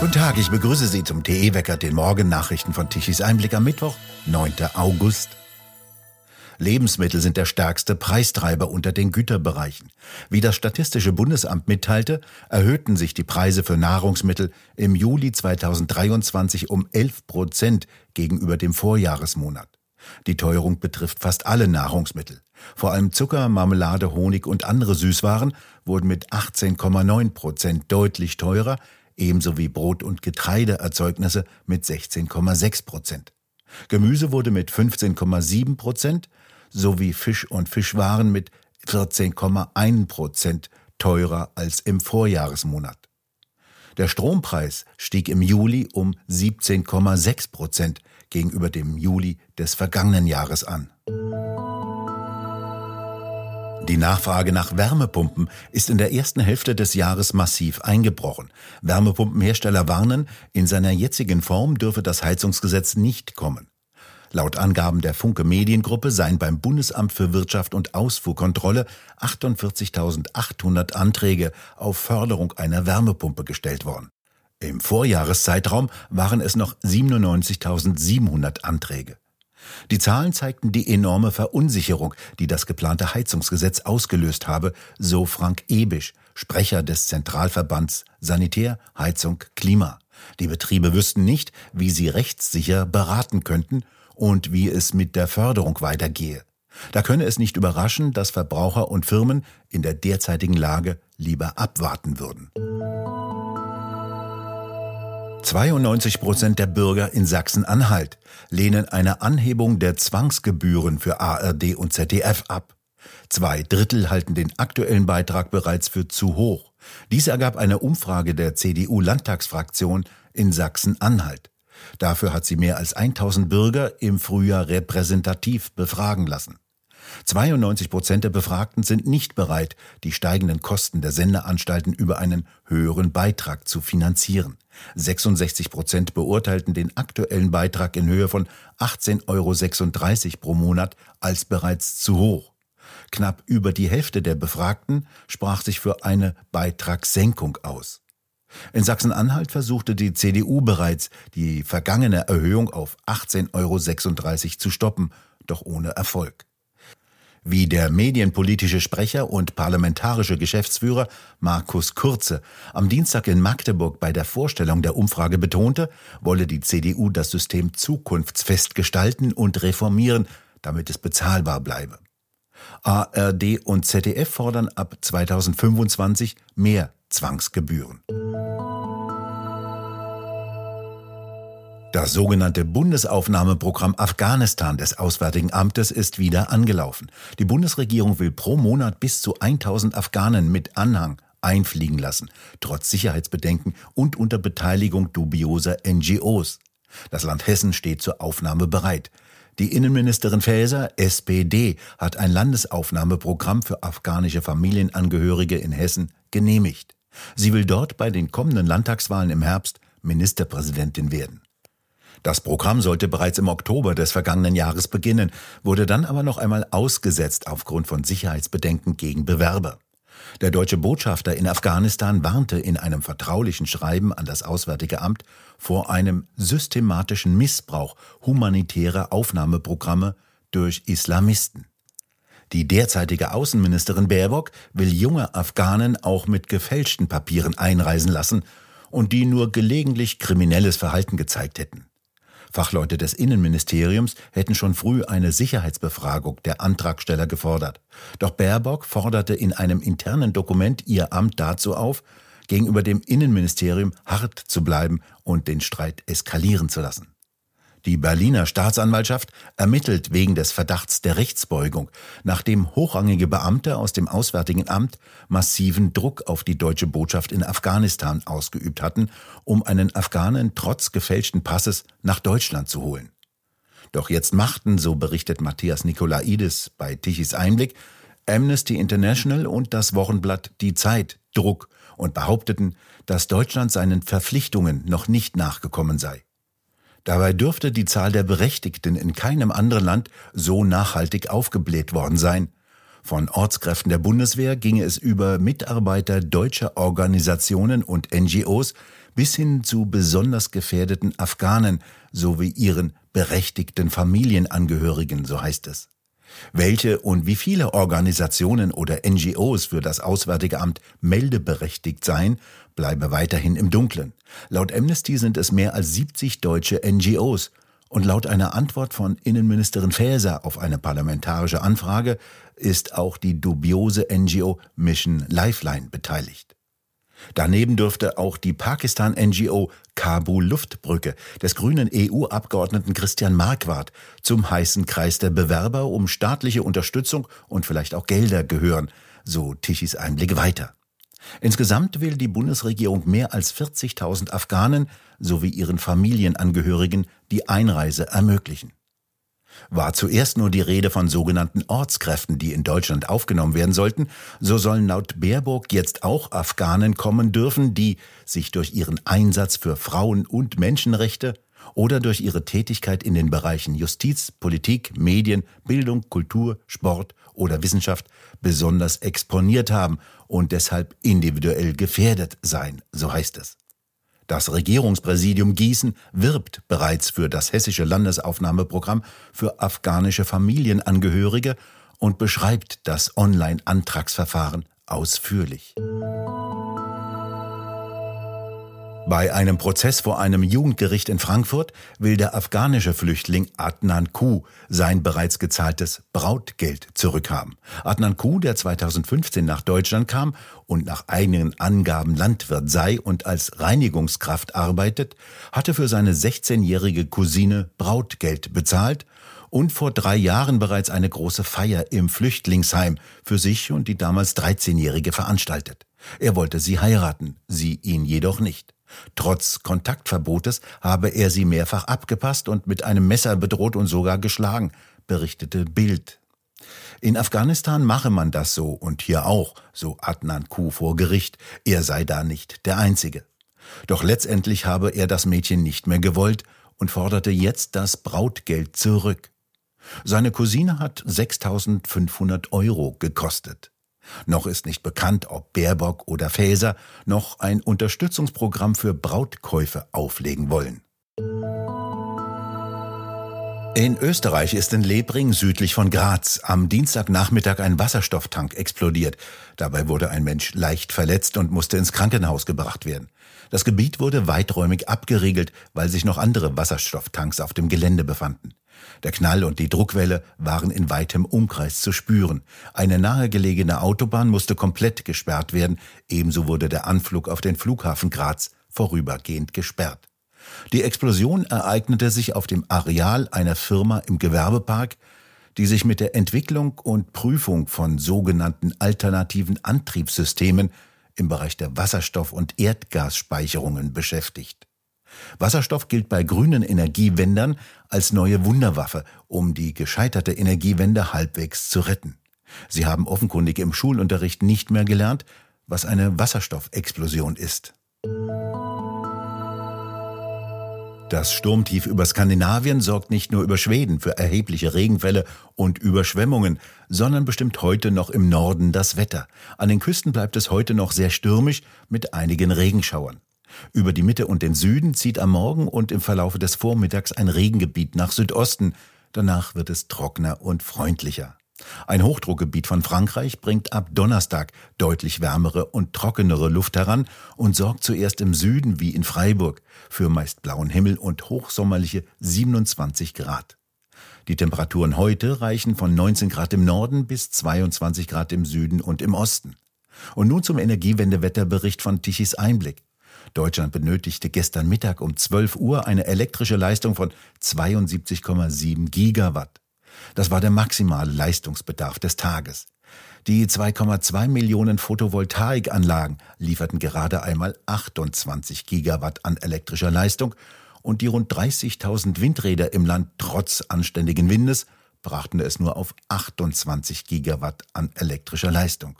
Guten Tag, ich begrüße Sie zum TE-Wecker, den Morgennachrichten von Tichys Einblick am Mittwoch, 9. August. Lebensmittel sind der stärkste Preistreiber unter den Güterbereichen. Wie das Statistische Bundesamt mitteilte, erhöhten sich die Preise für Nahrungsmittel im Juli 2023 um 11 Prozent gegenüber dem Vorjahresmonat. Die Teuerung betrifft fast alle Nahrungsmittel. Vor allem Zucker, Marmelade, Honig und andere Süßwaren wurden mit 18,9 Prozent deutlich teurer, ebenso wie Brot- und Getreideerzeugnisse mit 16,6 Prozent. Gemüse wurde mit 15,7 Prozent sowie Fisch und Fischwaren mit 14,1 Prozent teurer als im Vorjahresmonat. Der Strompreis stieg im Juli um 17,6 Prozent gegenüber dem Juli des vergangenen Jahres an. Die Nachfrage nach Wärmepumpen ist in der ersten Hälfte des Jahres massiv eingebrochen. Wärmepumpenhersteller warnen, in seiner jetzigen Form dürfe das Heizungsgesetz nicht kommen. Laut Angaben der Funke Mediengruppe seien beim Bundesamt für Wirtschaft und Ausfuhrkontrolle 48.800 Anträge auf Förderung einer Wärmepumpe gestellt worden. Im Vorjahreszeitraum waren es noch 97.700 Anträge. Die Zahlen zeigten die enorme Verunsicherung, die das geplante Heizungsgesetz ausgelöst habe, so Frank Ebisch, Sprecher des Zentralverbands Sanitär, Heizung, Klima. Die Betriebe wüssten nicht, wie sie rechtssicher beraten könnten und wie es mit der Förderung weitergehe. Da könne es nicht überraschen, dass Verbraucher und Firmen in der derzeitigen Lage lieber abwarten würden. 92 Prozent der Bürger in Sachsen-Anhalt lehnen eine Anhebung der Zwangsgebühren für ARD und ZDF ab. Zwei Drittel halten den aktuellen Beitrag bereits für zu hoch. Dies ergab eine Umfrage der CDU-Landtagsfraktion in Sachsen-Anhalt. Dafür hat sie mehr als 1000 Bürger im Frühjahr repräsentativ befragen lassen. 92 Prozent der Befragten sind nicht bereit, die steigenden Kosten der Sendeanstalten über einen höheren Beitrag zu finanzieren. 66 Prozent beurteilten den aktuellen Beitrag in Höhe von 18,36 Euro pro Monat als bereits zu hoch. Knapp über die Hälfte der Befragten sprach sich für eine Beitragssenkung aus. In Sachsen-Anhalt versuchte die CDU bereits, die vergangene Erhöhung auf 18,36 Euro zu stoppen, doch ohne Erfolg. Wie der medienpolitische Sprecher und parlamentarische Geschäftsführer Markus Kurze am Dienstag in Magdeburg bei der Vorstellung der Umfrage betonte, wolle die CDU das System zukunftsfest gestalten und reformieren, damit es bezahlbar bleibe. ARD und ZDF fordern ab 2025 mehr Zwangsgebühren. Das sogenannte Bundesaufnahmeprogramm Afghanistan des Auswärtigen Amtes ist wieder angelaufen. Die Bundesregierung will pro Monat bis zu 1000 Afghanen mit Anhang einfliegen lassen, trotz Sicherheitsbedenken und unter Beteiligung dubioser NGOs. Das Land Hessen steht zur Aufnahme bereit. Die Innenministerin Faeser, SPD, hat ein Landesaufnahmeprogramm für afghanische Familienangehörige in Hessen genehmigt. Sie will dort bei den kommenden Landtagswahlen im Herbst Ministerpräsidentin werden. Das Programm sollte bereits im Oktober des vergangenen Jahres beginnen, wurde dann aber noch einmal ausgesetzt aufgrund von Sicherheitsbedenken gegen Bewerber. Der deutsche Botschafter in Afghanistan warnte in einem vertraulichen Schreiben an das Auswärtige Amt vor einem systematischen Missbrauch humanitärer Aufnahmeprogramme durch Islamisten. Die derzeitige Außenministerin Baerbock will junge Afghanen auch mit gefälschten Papieren einreisen lassen und die nur gelegentlich kriminelles Verhalten gezeigt hätten. Fachleute des Innenministeriums hätten schon früh eine Sicherheitsbefragung der Antragsteller gefordert. Doch Baerbock forderte in einem internen Dokument ihr Amt dazu auf, gegenüber dem Innenministerium hart zu bleiben und den Streit eskalieren zu lassen. Die Berliner Staatsanwaltschaft ermittelt wegen des Verdachts der Rechtsbeugung, nachdem hochrangige Beamte aus dem Auswärtigen Amt massiven Druck auf die deutsche Botschaft in Afghanistan ausgeübt hatten, um einen Afghanen trotz gefälschten Passes nach Deutschland zu holen. Doch jetzt machten, so berichtet Matthias Nikolaidis bei Tichys Einblick, Amnesty International und das Wochenblatt Die Zeit Druck und behaupteten, dass Deutschland seinen Verpflichtungen noch nicht nachgekommen sei. Dabei dürfte die Zahl der Berechtigten in keinem anderen Land so nachhaltig aufgebläht worden sein. Von Ortskräften der Bundeswehr ginge es über Mitarbeiter deutscher Organisationen und NGOs bis hin zu besonders gefährdeten Afghanen sowie ihren berechtigten Familienangehörigen, so heißt es. Welche und wie viele Organisationen oder NGOs für das Auswärtige Amt meldeberechtigt seien, bleibe weiterhin im Dunkeln. Laut Amnesty sind es mehr als 70 deutsche NGOs und laut einer Antwort von Innenministerin Faeser auf eine parlamentarische Anfrage ist auch die dubiose NGO Mission Lifeline beteiligt. Daneben dürfte auch die Pakistan-NGO Kabul Luftbrücke des grünen EU-Abgeordneten Christian Marquardt zum heißen Kreis der Bewerber um staatliche Unterstützung und vielleicht auch Gelder gehören, so Tichys Einblick weiter. Insgesamt will die Bundesregierung mehr als 40.000 Afghanen sowie ihren Familienangehörigen die Einreise ermöglichen. War zuerst nur die Rede von sogenannten Ortskräften, die in Deutschland aufgenommen werden sollten, so sollen laut Baerbock jetzt auch Afghanen kommen dürfen, die sich durch ihren Einsatz für Frauen und Menschenrechte oder durch ihre Tätigkeit in den Bereichen Justiz, Politik, Medien, Bildung, Kultur, Sport oder Wissenschaft besonders exponiert haben und deshalb individuell gefährdet seien, so heißt es. Das Regierungspräsidium Gießen wirbt bereits für das hessische Landesaufnahmeprogramm für afghanische Familienangehörige und beschreibt das Online-Antragsverfahren ausführlich. Bei einem Prozess vor einem Jugendgericht in Frankfurt will der afghanische Flüchtling Adnan Kuh sein bereits gezahltes Brautgeld zurückhaben. Adnan Kuh, der 2015 nach Deutschland kam und nach eigenen Angaben Landwirt sei und als Reinigungskraft arbeitet, hatte für seine 16-jährige Cousine Brautgeld bezahlt und vor drei Jahren bereits eine große Feier im Flüchtlingsheim für sich und die damals 13-jährige veranstaltet. Er wollte sie heiraten, sie ihn jedoch nicht. Trotz Kontaktverbotes habe er sie mehrfach abgepasst und mit einem Messer bedroht und sogar geschlagen, berichtete Bild. In Afghanistan mache man das so und hier auch, so Adnan Kuh vor Gericht, er sei da nicht der Einzige. Doch letztendlich habe er das Mädchen nicht mehr gewollt und forderte jetzt das Brautgeld zurück. Seine Cousine hat 6500 Euro gekostet. Noch ist nicht bekannt, ob Baerbock oder Faeser noch ein Unterstützungsprogramm für Brautkäufe auflegen wollen. In Österreich ist in Lebring südlich von Graz am Dienstagnachmittag ein Wasserstofftank explodiert. Dabei wurde ein Mensch leicht verletzt und musste ins Krankenhaus gebracht werden. Das Gebiet wurde weiträumig abgeriegelt, weil sich noch andere Wasserstofftanks auf dem Gelände befanden. Der Knall und die Druckwelle waren in weitem Umkreis zu spüren. Eine nahegelegene Autobahn musste komplett gesperrt werden, ebenso wurde der Anflug auf den Flughafen Graz vorübergehend gesperrt. Die Explosion ereignete sich auf dem Areal einer Firma im Gewerbepark, die sich mit der Entwicklung und Prüfung von sogenannten alternativen Antriebssystemen im Bereich der Wasserstoff- und Erdgasspeicherungen beschäftigt. Wasserstoff gilt bei grünen Energiewendern als neue Wunderwaffe, um die gescheiterte Energiewende halbwegs zu retten. Sie haben offenkundig im Schulunterricht nicht mehr gelernt, was eine Wasserstoffexplosion ist. Das Sturmtief über Skandinavien sorgt nicht nur über Schweden für erhebliche Regenfälle und Überschwemmungen, sondern bestimmt heute noch im Norden das Wetter. An den Küsten bleibt es heute noch sehr stürmisch mit einigen Regenschauern. Über die Mitte und den Süden zieht am Morgen und im Verlaufe des Vormittags ein Regengebiet nach Südosten. Danach wird es trockener und freundlicher. Ein Hochdruckgebiet von Frankreich bringt ab Donnerstag deutlich wärmere und trockenere Luft heran und sorgt zuerst im Süden wie in Freiburg für meist blauen Himmel und hochsommerliche 27 Grad. Die Temperaturen heute reichen von 19 Grad im Norden bis 22 Grad im Süden und im Osten. Und nun zum Energiewendewetterbericht von Tichys Einblick. Deutschland benötigte gestern Mittag um 12 Uhr eine elektrische Leistung von 72,7 Gigawatt. Das war der maximale Leistungsbedarf des Tages. Die 2,2 Millionen Photovoltaikanlagen lieferten gerade einmal 28 Gigawatt an elektrischer Leistung und die rund 30.000 Windräder im Land trotz anständigen Windes brachten es nur auf 28 Gigawatt an elektrischer Leistung.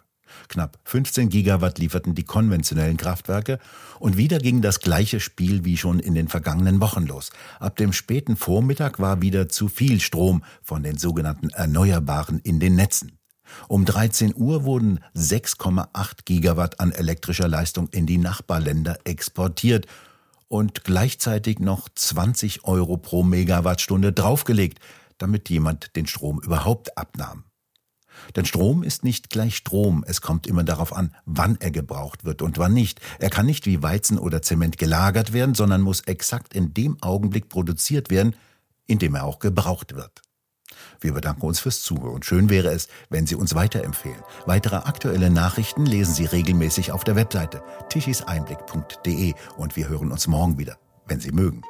Knapp 15 Gigawatt lieferten die konventionellen Kraftwerke und wieder ging das gleiche Spiel wie schon in den vergangenen Wochen los. Ab dem späten Vormittag war wieder zu viel Strom von den sogenannten Erneuerbaren in den Netzen. Um 13 Uhr wurden 6,8 Gigawatt an elektrischer Leistung in die Nachbarländer exportiert und gleichzeitig noch 20 Euro pro Megawattstunde draufgelegt, damit jemand den Strom überhaupt abnahm. Denn Strom ist nicht gleich Strom, es kommt immer darauf an, wann er gebraucht wird und wann nicht. Er kann nicht wie Weizen oder Zement gelagert werden, sondern muss exakt in dem Augenblick produziert werden, in dem er auch gebraucht wird. Wir bedanken uns fürs Zuhören. Schön wäre es, wenn Sie uns weiterempfehlen. Weitere aktuelle Nachrichten lesen Sie regelmäßig auf der Webseite tischiseinblick.de und wir hören uns morgen wieder, wenn Sie mögen.